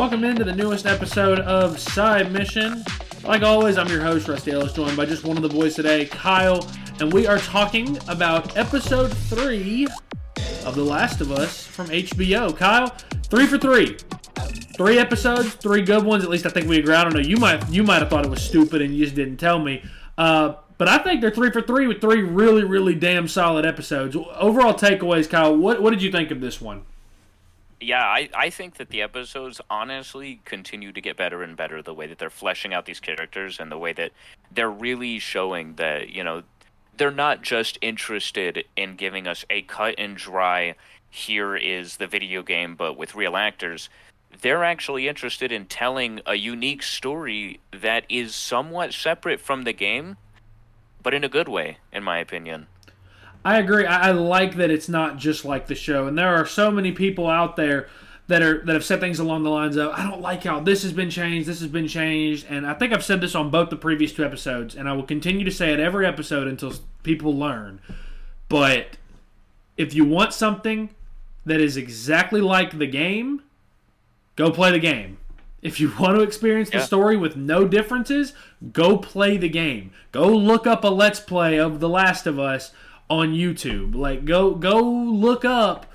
Welcome into the newest episode of Side Mission. Like always, I'm your host, Rusty Ellis, joined by just one of the boys today, Kyle, and we are talking about episode three of The Last of Us from HBO. Kyle, three for three. Three episodes, three good ones. At least I think we agree. I don't know. You might you might have thought it was stupid and you just didn't tell me. Uh, but I think they're three for three with three really, really damn solid episodes. Overall takeaways, Kyle. What what did you think of this one? Yeah, I, I think that the episodes honestly continue to get better and better the way that they're fleshing out these characters and the way that they're really showing that, you know, they're not just interested in giving us a cut and dry, here is the video game, but with real actors. They're actually interested in telling a unique story that is somewhat separate from the game, but in a good way, in my opinion. I agree. I, I like that it's not just like the show, and there are so many people out there that are that have said things along the lines of I don't like how this has been changed, this has been changed, and I think I've said this on both the previous two episodes, and I will continue to say it every episode until people learn. But if you want something that is exactly like the game, go play the game. If you want to experience the Yeah. story with no differences, go play the game. Go look up a let's play of The Last of Us on YouTube. Like go go look up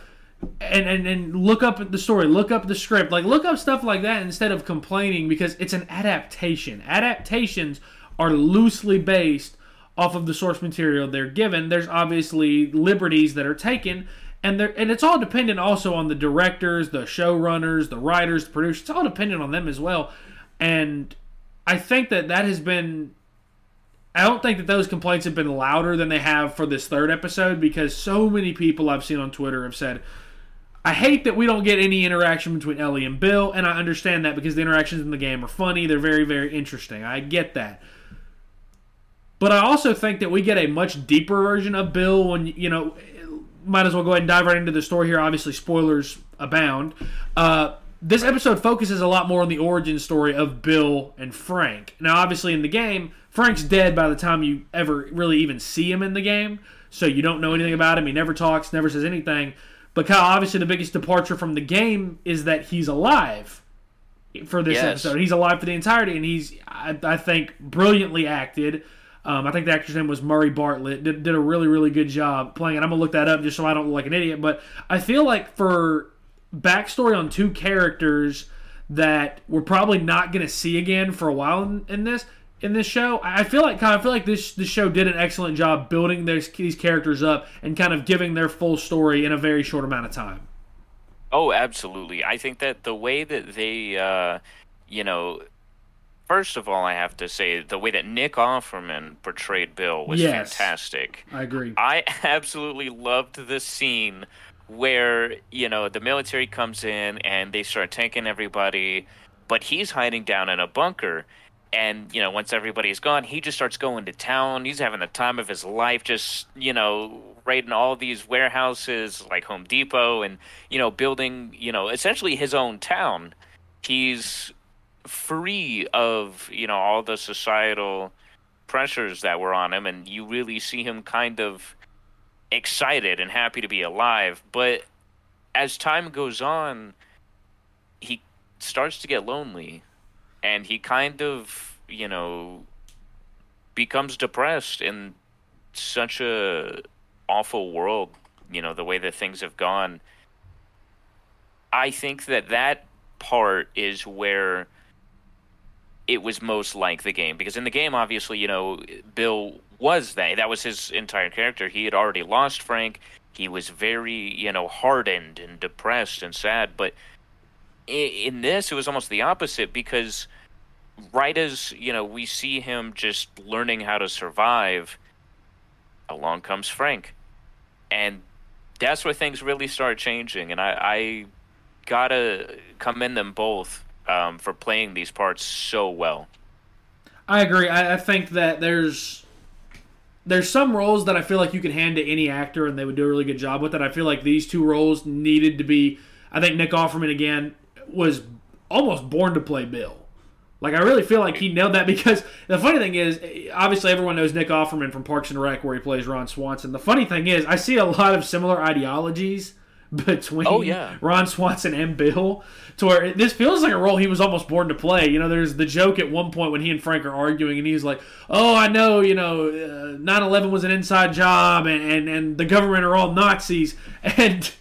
and, and and look up the story, look up the script, like look up stuff like that instead of complaining because it's an adaptation. Adaptations are loosely based off of the source material they're given. There's obviously liberties that are taken, and and it's all dependent also on the directors, the showrunners, the writers, the producers. It's all dependent on them as well. And I think that that has been I don't think that those complaints have been louder than they have for this third episode because so many people I've seen on Twitter have said, I hate that we don't get any interaction between Ellie and Bill, and I understand that because the interactions in the game are funny. They're very, very interesting. I get that. But I also think that we get a much deeper version of Bill when, you know, might as well go ahead and dive right into the story here. Obviously, spoilers abound. Uh, this episode focuses a lot more on the origin story of Bill and Frank. Now, obviously, in the game, Frank's dead by the time you ever really even see him in the game, so you don't know anything about him. He never talks, never says anything. But Kyle, obviously, the biggest departure from the game is that he's alive for this Yes. episode. He's alive for the entirety, and he's, I, I think, brilliantly acted. Um, I think the actor's name was Murray Bartlett. Did, did a really, really good job playing it. I'm gonna look that up just so I don't look like an idiot. But I feel like for backstory on two characters that we're probably not gonna see again for a while in, in this in this show, I feel like I feel like this this show did an excellent job building these these characters up and kind of giving their full story in a very short amount of time. Oh, absolutely. I think that the way that they, uh, you know, first of all, I have to say the way that Nick Offerman portrayed Bill was Yes. fantastic. I agree. I absolutely loved the scene where, you know, the military comes in and they start tanking everybody, but he's hiding down in a bunker. And, you know, once everybody's gone, he just starts going to town. He's having the time of his life, just, you know, raiding all these warehouses like Home Depot and, you know, building, you know, essentially his own town. He's free of, you know, all the societal pressures that were on him. And you really see him kind of excited and happy to be alive. But as time goes on, he starts to get lonely and he kind of, you know, becomes depressed in such a awful world, you know, the way that things have gone. I think that that part is where it was most like the game because in the game obviously you know bill was that that was his entire character. He had already lost frank. He was very you know hardened and depressed and sad. But i- in this it was almost the opposite because right as you know we see him just learning how to survive along comes frank. And that's where things really start changing. And i, I gotta commend them both um, for playing these parts so well. I agree. I, I think that there's there's some roles that I feel like you could hand to any actor and they would do a really good job with it. I feel like these two roles needed to be. I think Nick Offerman again was almost born to play Bill. Like I really feel like he nailed that because the funny thing is, obviously everyone knows Nick Offerman from Parks and Rec where he plays Ron Swanson. The funny thing is, I see a lot of similar ideologies between Oh, yeah. Ron Swanson and Bill, to where this feels like a role he was almost born to play. You know, there's the joke at one point when he and Frank are arguing, and he's like, "Oh, I know, you know, uh, 9/11 was an inside job, and, and and the government are all Nazis," and.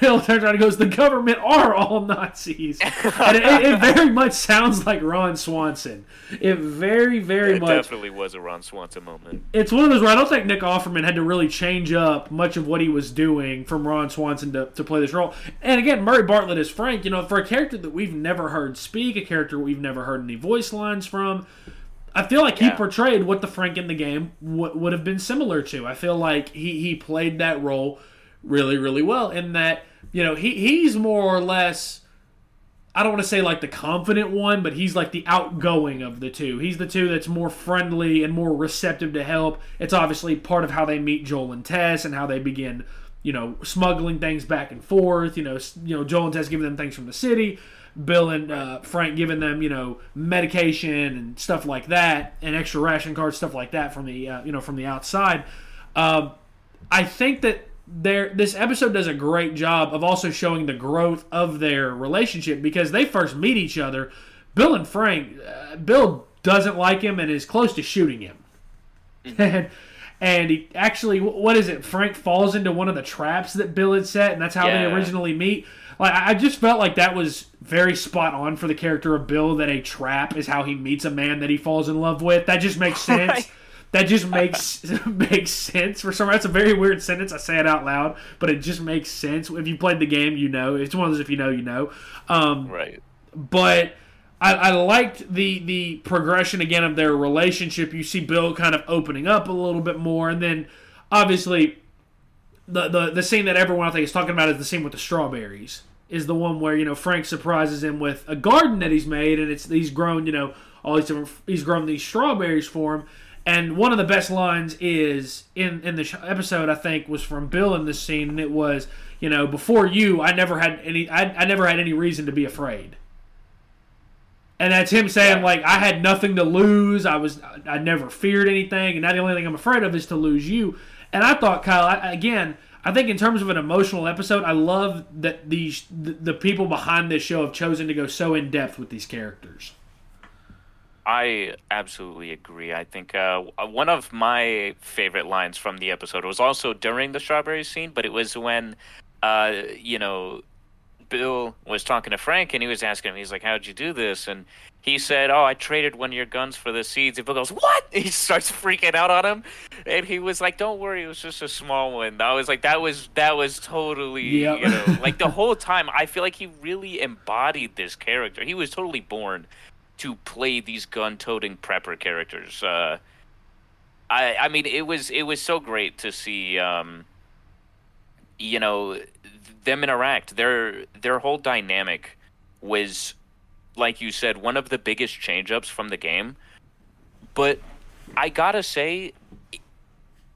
Bill turns around and goes, "The government are all Nazis," and it, it, it very much sounds like Ron Swanson. It very, very much It much definitely was a Ron Swanson moment. it's one of those where I don't think Nick Offerman had to really change up much of what he was doing from Ron Swanson to, to play this role. And again, Murray Bartlett is Frank, you know, for a character that we've never heard speak, a character we've never heard any voice lines from. I feel like he portrayed what the Frank in the game w- would have been similar to. I feel like he, he played that role really, really well. In that, you know, he he's more or less I don't want to say like the confident one, but he's like the outgoing of the two. He's the two that's more friendly and more receptive to help. It's obviously part of how they meet Joel and Tess and how they begin, you know, smuggling things back and forth. You know, you know, Joel and Tess giving them things from the city, Bill and uh, Frank giving them, you know, medication and stuff like that, and extra ration cards, stuff like that from the, uh, you know, from the outside. Um, I think that there this episode does a great job of also showing the growth of their relationship because they first meet each other. Bill and Frank, uh, Bill doesn't like him and is close to shooting him. and and he actually, what is it? Frank falls into one of the traps that Bill had set, and that's how they originally meet. Like I I just felt like that was very spot on for the character of Bill. That a trap is how he meets a man that he falls in love with. That just makes sense. Right. That just makes makes sense for some. That's a very weird sentence. I say it out loud, but it just makes sense. If you played the game, you know. It's one of those if you know, you know. Um, Right. but I, I liked the the progression again of their relationship. You see Bill kind of opening up a little bit more, and then obviously the the the scene that everyone I think is talking about is the scene with the strawberries. Is the one where you know Frank surprises him with a garden that he's made, and it's he's grown you know all these different he's grown these strawberries for him. And one of the best lines is in in the episode I think was from Bill in this scene, and it was you know before you I never had any I, I never had any reason to be afraid. And that's him saying like I had nothing to lose. I was I never feared anything, and now the only thing I'm afraid of is to lose you. And I thought Kyle I, again. I think in terms of an emotional episode, I love that these the, the people behind this show have chosen to go so in depth with these characters. I absolutely agree. I think uh, one of my favorite lines from the episode was also during the strawberry scene, but it was when, uh, you know, Bill was talking to Frank and he was asking him, he's like, How'd you do this? And he said, Oh, I traded one of your guns for the seeds. And Bill goes, What? He starts freaking out on him. And he was like, Don't worry, it was just a small one. I was like, That was that was totally Yep. you know like the whole time I feel like he really embodied this character. He was totally born to play these gun-toting prepper characters. Uh, I I mean, it was it was so great to see, um, you know, them interact. Their their whole dynamic was, like you said, one of the biggest change-ups from the game. But I gotta say, it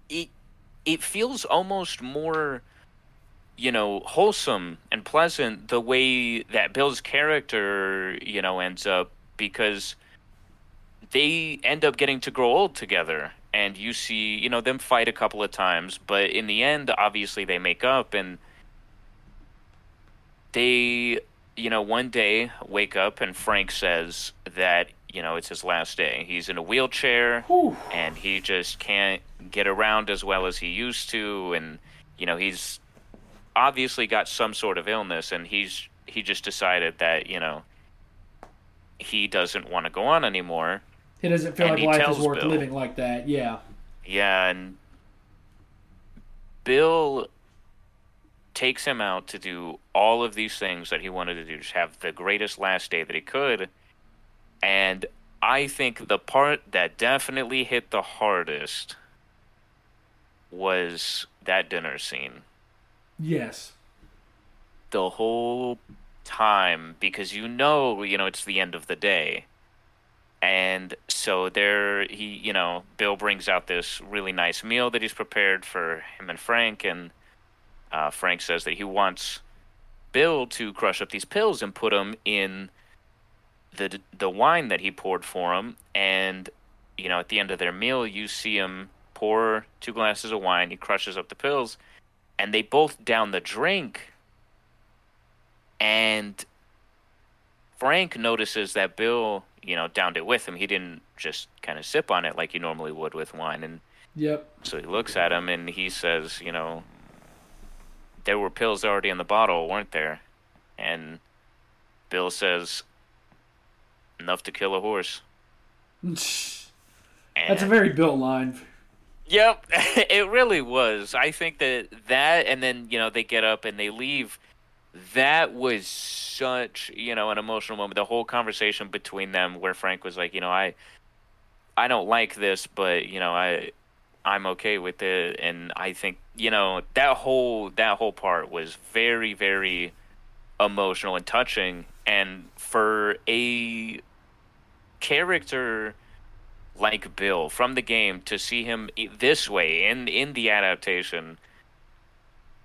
it, it feels almost more you know, wholesome and pleasant the way that Bill's character, you know, ends up because they end up getting to grow old together and you see, you know, them fight a couple of times, but in the end obviously they make up and they, you know, one day wake up and Frank says that, you know, it's his last day. He's in a wheelchair Whew. and he just can't get around as well as he used to and you know he's obviously got some sort of illness and he's he just decided that you know he doesn't want to go on anymore It doesn't feel And like he life is worth Bill. living like that. Yeah. yeah and bill takes him out to do all of these things that he wanted to do just have the greatest last day that he could and i think the part that definitely hit the hardest was that dinner scene Yes. the whole time because you know you know it's the end of the day. And so there he you know bill brings out this really nice meal that he's prepared for him and frank. And uh, frank says that he wants bill to crush up these pills and put them in the the wine that he poured for him and you know at the end of their meal you see him pour two glasses of wine. He crushes up the pills. And they both down the drink and Frank notices that Bill, you know, downed it with him. He didn't just kind of sip on it like you normally would with wine, and Yep. so he looks at him and he says, you know, there were pills already in the bottle, weren't there? And Bill says, enough to kill a horse. That's a very Bill line. Yep, it really was. I think that that, and then you know they get up and they leave. That was such you know an emotional moment. The whole conversation between them, where Frank was like, you know, I, I don't like this, but you know, I, I'm okay with it, and I think you know that whole that whole part was very very emotional and touching, and for a character like Bill from the game to see him this way in in the adaptation.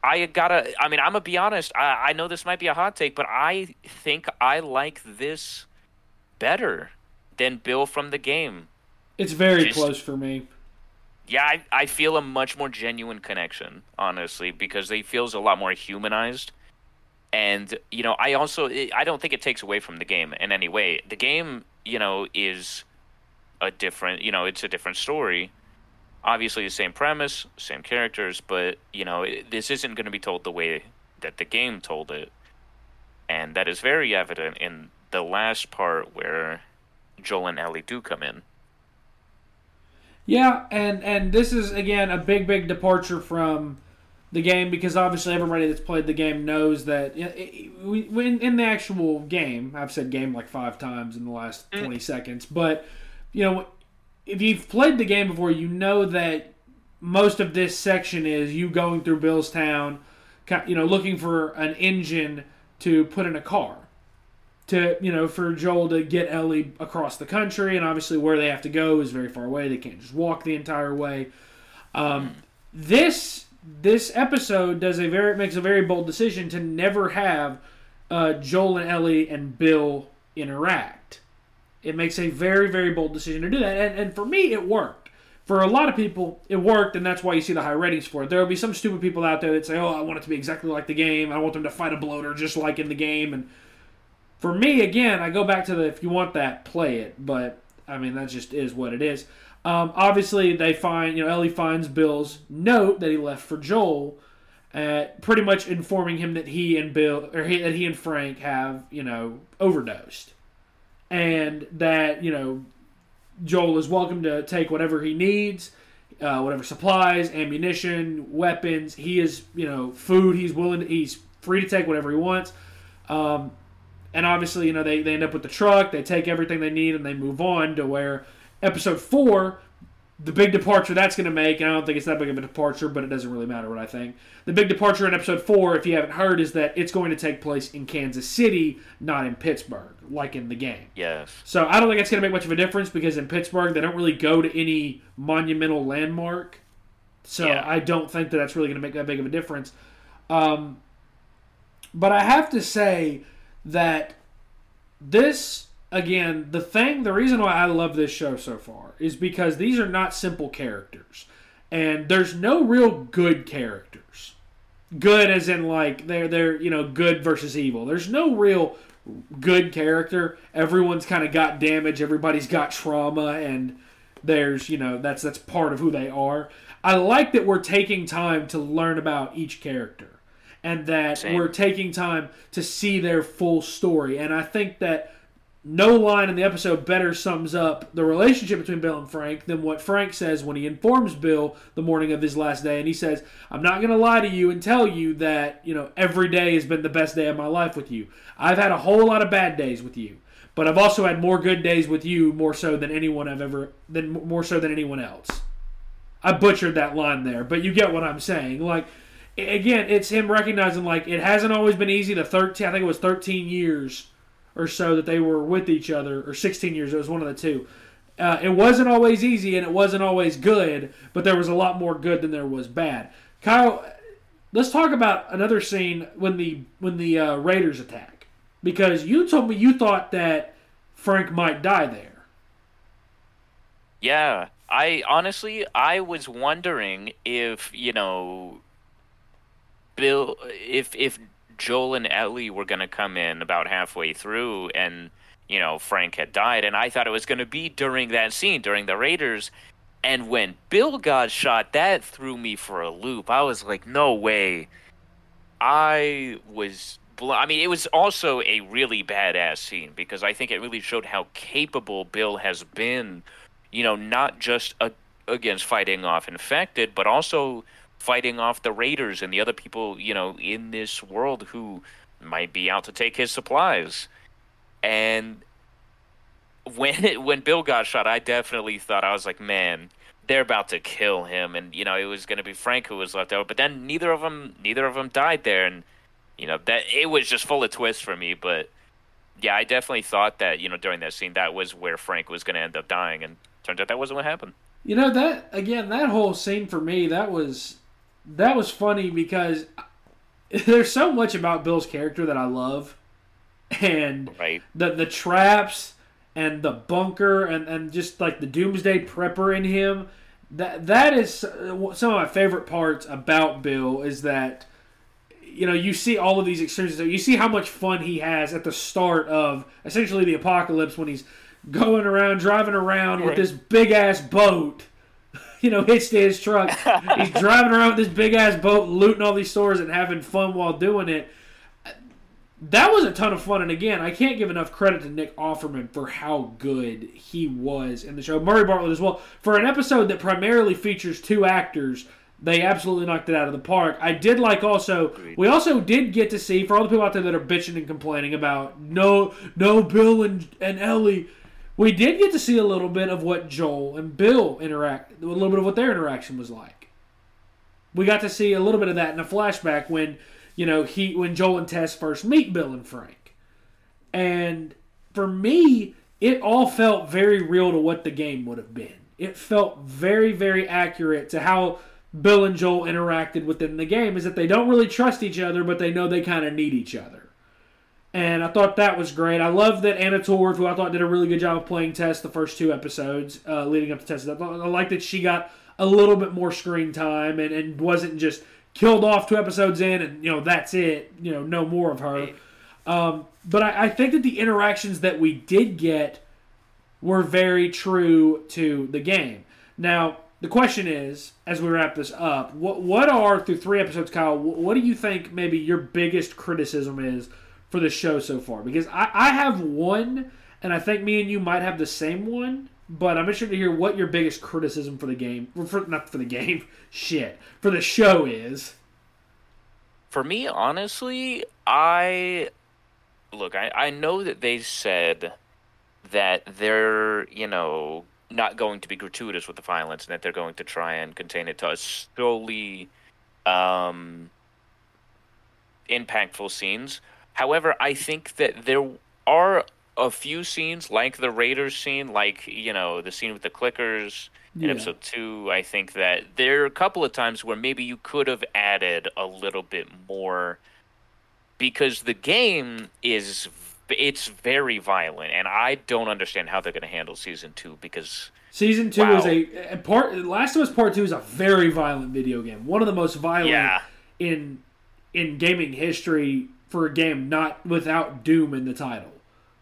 I gotta. I mean, I'm gonna be honest. I, I know this might be a hot take, but I think I like this better than Bill from the game. It's very Just- close for me. Yeah, I, I feel a much more genuine connection, honestly, because he feels a lot more humanized. And you know, I also I don't think it takes away from the game in any way. The game, you know, is a different, you know, it's a different story. Obviously, the same premise, same characters, but you know, it, this isn't going to be told the way that the game told it, and that is very evident in the last part where Joel and Ellie do come in. Yeah, and and this is again a big big departure from the game because obviously everybody that's played the game knows that i- i- we in, in the actual game I've said game like five times in the last mm. twenty seconds, but you know if you've played the game before, you know that most of this section is you going through Billstown, you know, looking for an engine to put in a car to you know for Joel to get Ellie across the country, and obviously where they have to go is very far away. They can't just walk the entire way. Um, this this episode does a very makes a very bold decision to never have uh, Joel and Ellie and Bill interact. It makes a very very bold decision to do that, and, and for me it worked. For a lot of people, it worked, and that's why you see the high ratings for it. There will be some stupid people out there that say, "Oh, I want it to be exactly like the game. I want them to fight a bloater just like in the game." And for me, again, I go back to the if you want that, play it. But I mean, that just is what it is. Um, obviously, they find you know Ellie finds Bill's note that he left for Joel, uh, pretty much informing him that he and Bill or he, that he and Frank have you know overdosed, and that you know Joel is welcome to take whatever he needs. Uh, whatever supplies, ammunition, weapons, he is, you know, food. He's willing. To, he's free to take whatever he wants. Um, and obviously, you know, they, they end up with the truck, they take everything they need, and they move on to where episode four, the big departure that's going to make, and I don't think it's that big of a departure, but it doesn't really matter what I think. The big departure in episode four, if you haven't heard, is that it's going to take place in Kansas City, not in Pittsburgh, like in the game. Yes. So I don't think it's going to make much of a difference because in Pittsburgh, they don't really go to any monumental landmark. So Yeah. I don't think that that's really going to make that big of a difference. Um, but I have to say that this again, the thing, the reason why I love this show so far is because these are not simple characters, and there's no real good characters. Good as in like they're they're you know good versus evil. There's no real good character. Everyone's kind of got damage. Everybody's got trauma, and there's you know that's that's part of who they are. I like that we're taking time to learn about each character, and that Same. we're taking time to see their full story. And I think that no line in the episode better sums up the relationship between Bill and Frank than what Frank says when he informs Bill the morning of his last day. And he says, I'm not going to lie to you and tell you that, you know, every day has been the best day of my life with you. I've had a whole lot of bad days with you, but I've also had more good days with you more so than anyone I've ever, than more so than anyone else. I butchered that line there, but you get what I'm saying. Like, again, it's him recognizing, like, it hasn't always been easy. The 13, I think it was 13 years or so that they were with each other, or 16 years. It was one of the two. Uh, it wasn't always easy and it wasn't always good, but there was a lot more good than there was bad. Kyle, let's talk about another scene when the when the uh, Raiders attack, because you told me you thought that Frank might die there. Yeah, I honestly I was wondering if you know Bill if if Joel and Ellie were going to come in about halfway through, and you know Frank had died, and I thought it was going to be during that scene during the Raiders. And when Bill got shot, that threw me for a loop. I was like, no way. I was. Bl- I mean, it was also a really badass scene because I think it really showed how capable Bill has been, you know, not just a, against fighting off infected, but also fighting off the raiders and the other people, you know, in this world who might be out to take his supplies. And when it, when Bill got shot, I definitely thought I was like, man, they're about to kill him, and you know it was going to be Frank who was left out. But then neither of them, neither of them died there, and you know that it was just full of twists for me. But yeah, I definitely thought that you know during that scene that was where Frank was going to end up dying, and turns out that wasn't what happened. You know that again, that whole scene for me, that was that was funny because there's so much about Bill's character that I love, and right. the the traps and the bunker and, and just like the doomsday prepper in him that that is some of my favorite parts about bill is that you know you see all of these experiences. You see how much fun he has at the start of essentially the apocalypse when he's going around driving around with this big ass boat you know hitched to his truck he's driving around with this big ass boat looting all these stores and having fun while doing it that was a ton of fun. And again, I can't give enough credit to Nick Offerman for how good he was in the show. Murray Bartlett as well. For an episode that primarily features two actors, they absolutely knocked it out of the park. I did like also, we also did get to see, for all the people out there that are bitching and complaining about no, no Bill and, and Ellie, we did get to see a little bit of what Joel and Bill interact, a little bit of what their interaction was like. We got to see a little bit of that in a flashback when you know, he when Joel and Tess first meet Bill and Frank. And for me, it all felt very real to what the game would have been. It felt very, very accurate to how Bill and Joel interacted within the game. Is that they don't really trust each other, but they know they kind of need each other. And I thought that was great. I love that Anna Torv, who I thought did a really good job of playing Tess the first two episodes uh, leading up to Tess. I, like that she got a little bit more screen time and, and wasn't just killed off two episodes in, and you know that's it. You know, no more of her. Um, but I, I think that the interactions that we did get were very true to the game. Now, the question is, as we wrap this up, what what are through three episodes, Kyle? What do you think maybe your biggest criticism is for the show so far? Because I, I have one, and I think me and you might have the same one. But I'm interested to hear what your biggest criticism for the game, for, not for the game, shit, for the show is. For me, honestly, I look. I I know that they said that they're you know not going to be gratuitous with the violence and that they're going to try and contain it to solely um, impactful scenes. However, I think that there are a few scenes like the Raiders scene, like you know the scene with the clickers in yeah. episode two. I think that there are a couple of times where maybe you could have added a little bit more because the game is it's very violent, and I don't understand how they're going to handle season two because season two wow. is a, a part. Last of Us Part Two is a very violent video game, one of the most violent yeah. in in gaming history for a game not without Doom in the title.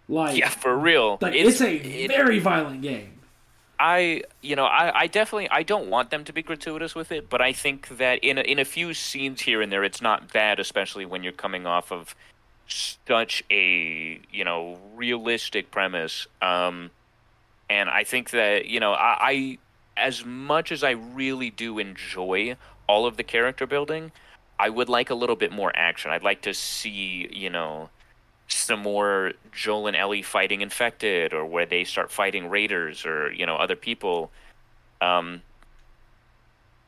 Like yeah, for real. Like it's, it's a it, very violent game. I you know I, I definitely I don't want them to be gratuitous with it, but I think that in a, in a few scenes here and there, it's not bad, especially when you're coming off of such a you know realistic premise. Um, and I think that you know I, I as much as I really do enjoy all of the character building, I would like a little bit more action. I'd like to see you know some more Joel and Ellie fighting infected, or where they start fighting raiders or you know other people. Um,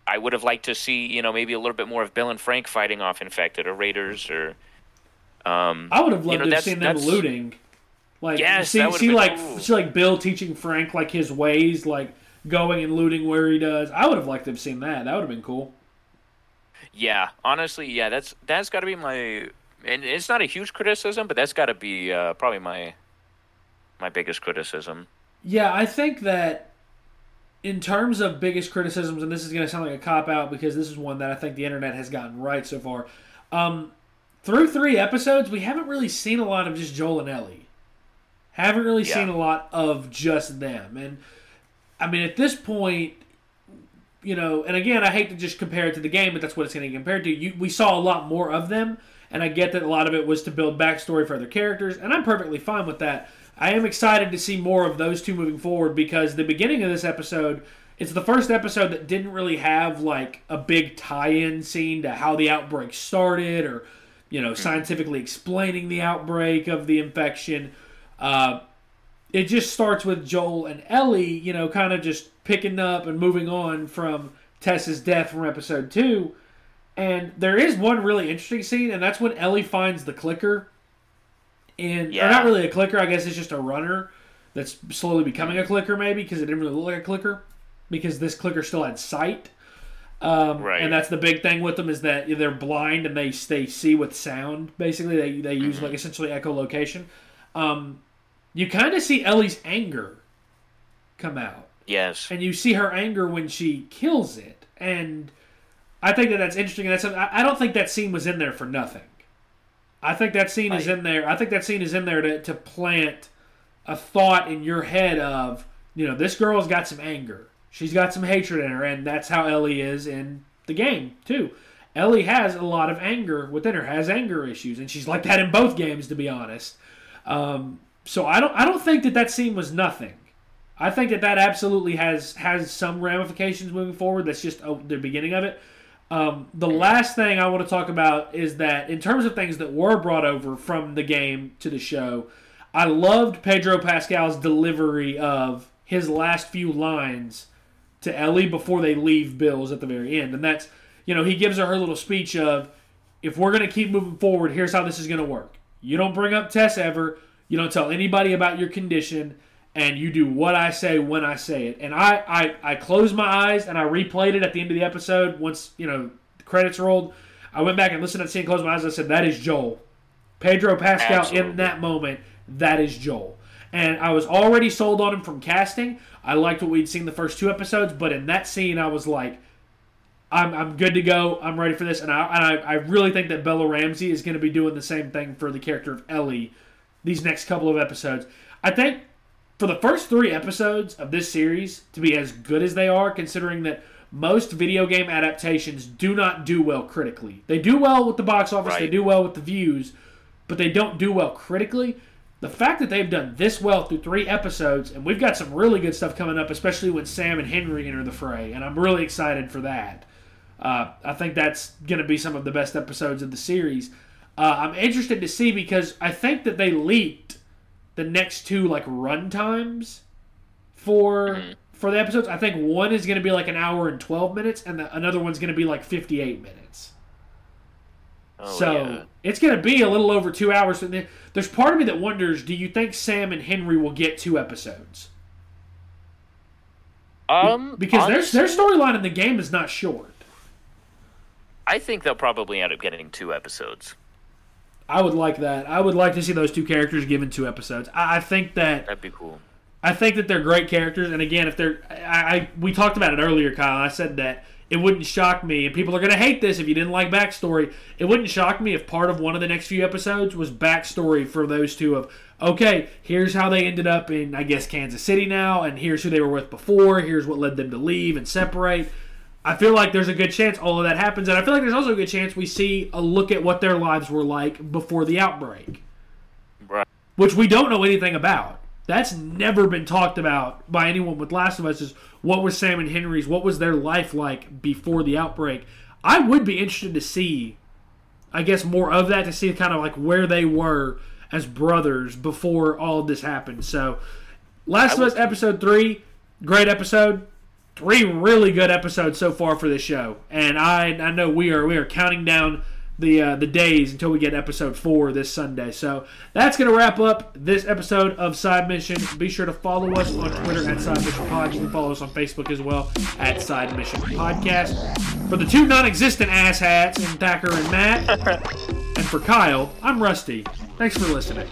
I would have liked to see you know maybe a little bit more of Bill and Frank fighting off infected or raiders or. Um, I would have loved you know, to have seen them looting. Like yes, see, see like cool. see like Bill teaching Frank like his ways, like going and looting where he does. I would have liked to have seen that. That would have been cool. Yeah, honestly, yeah, that's that's got to be my and it's not a huge criticism, but that's got to be uh, probably my my biggest criticism. Yeah, I think that in terms of biggest criticisms, and this is going to sound like a cop out because this is one that I think the internet has gotten right so far. Um, through three episodes, we haven't really seen a lot of just Joel and Ellie. Haven't really Yeah. seen a lot of just them. And I mean, at this point, you know, and again, I hate to just compare it to the game, but that's what it's going to compare to. You, we saw a lot more of them, and I get that a lot of it was to build backstory for other characters, and I'm perfectly fine with that. I am excited to see more of those two moving forward because the beginning of this episode, it's the first episode that didn't really have like a big tie-in scene to how the outbreak started or you know scientifically explaining the outbreak of the infection. Uh, it just starts with Joel and Ellie, you know, kind of just picking up and moving on from Tess's death from episode two. And there is one really interesting scene, and that's when Ellie finds the clicker. And or Yeah. not really a clicker, I guess it's just a runner that's slowly becoming a clicker, maybe because it didn't really look like a clicker, because this clicker still had sight. Um, Right. And that's the big thing with them is that they're blind and they they see with sound. Basically, they they use like essentially echolocation. Um, you kind of see Ellie's anger come out, Yes. and you see her anger when she kills it. And I think that that's interesting. And that's I don't think that scene was in there for nothing. I think that scene is in there. I think that scene is in there to, to plant a thought in your head of you know this girl's got some anger. She's got some hatred in her, and that's how Ellie is in the game too. Ellie has a lot of anger within her, has anger issues, and she's like that in both games, to be honest. Um, so I don't, I don't think that that scene was nothing. I think that that absolutely has has some ramifications moving forward. That's just oh, the beginning of it. Um, the last thing I want to talk about is that in terms of things that were brought over from the game to the show, I loved Pedro Pascal's delivery of his last few lines to Ellie before they leave Bill's at the very end. And that's, you know, he gives her her little speech of, if we're going to keep moving forward, here's how this is going to work. You don't bring up Tess ever. You don't tell anybody about your condition. And you do what I say when I say it. And I, I, I closed my eyes and I replayed it at the end of the episode once, you know, the credits rolled. I went back and listened to the scene, closed my eyes, and I said, that is Joel. Pedro Pascal Absolutely. in that moment, that is Joel. And I was already sold on him from casting. I liked what we'd seen the first two episodes, but in that scene, I was like, I'm, I'm good to go. I'm ready for this. And I, and I, I really think that Bella Ramsey is going to be doing the same thing for the character of Ellie these next couple of episodes. I think for the first three episodes of this series to be as good as they are, considering that most video game adaptations do not do well critically. They do well with the box office, they do well with the views, but they don't do well critically. The fact that they've done this well through three episodes, and we've got some really good stuff coming up, especially when Sam and Henry enter the fray, and I'm really excited for that. Uh, I think that's going to be some of the best episodes of the series. Uh, I'm interested to see because I think that they leaked the next two like run times for for the episodes. I think one is going to be like an hour and 12 minutes, and the, another one's going to be like 58 minutes. Oh, so yeah. it's going to be a little over two hours. And there's part of me that wonders: Do you think Sam and Henry will get two episodes? Um, Because honestly, their their storyline in the game is not short. I think they'll probably end up getting two episodes. I would like that. I would like to see those two characters given two episodes. I, I think that That'd be cool. I think that they're great characters, and again, if they're, I, I we talked about it earlier, Kyle. I said that it wouldn't shock me, and people are going to hate this if you didn't like backstory. It wouldn't shock me if part of one of the next few episodes was backstory for those two. Of okay, here's how they ended up in, I guess, Kansas City now, and here's who they were with before. Here's what led them to leave and separate. I feel like there's a good chance all of that happens, and I feel like there's also a good chance we see a look at what their lives were like before the outbreak Right. which we don't know anything about. That's never been talked about by anyone with Last of Us. Is what was Sam and Henry's? What was their life like before the outbreak? I would be interested to see, I guess, more of that to see kind of like where they were as brothers before all of this happened. So, Last of Us episode three, great episode. Three really good episodes so far for this show, and I I know we are we are counting down the uh, the days until we get episode four this Sunday. So that's gonna wrap up this episode of Side Mission. Be sure to follow us on Twitter at Side Mission Pod. You can follow us on Facebook as well at Side Mission Podcast. For the two non-existent asshats and Thacker and Matt, and for Kyle, I'm Rusty. Thanks for listening.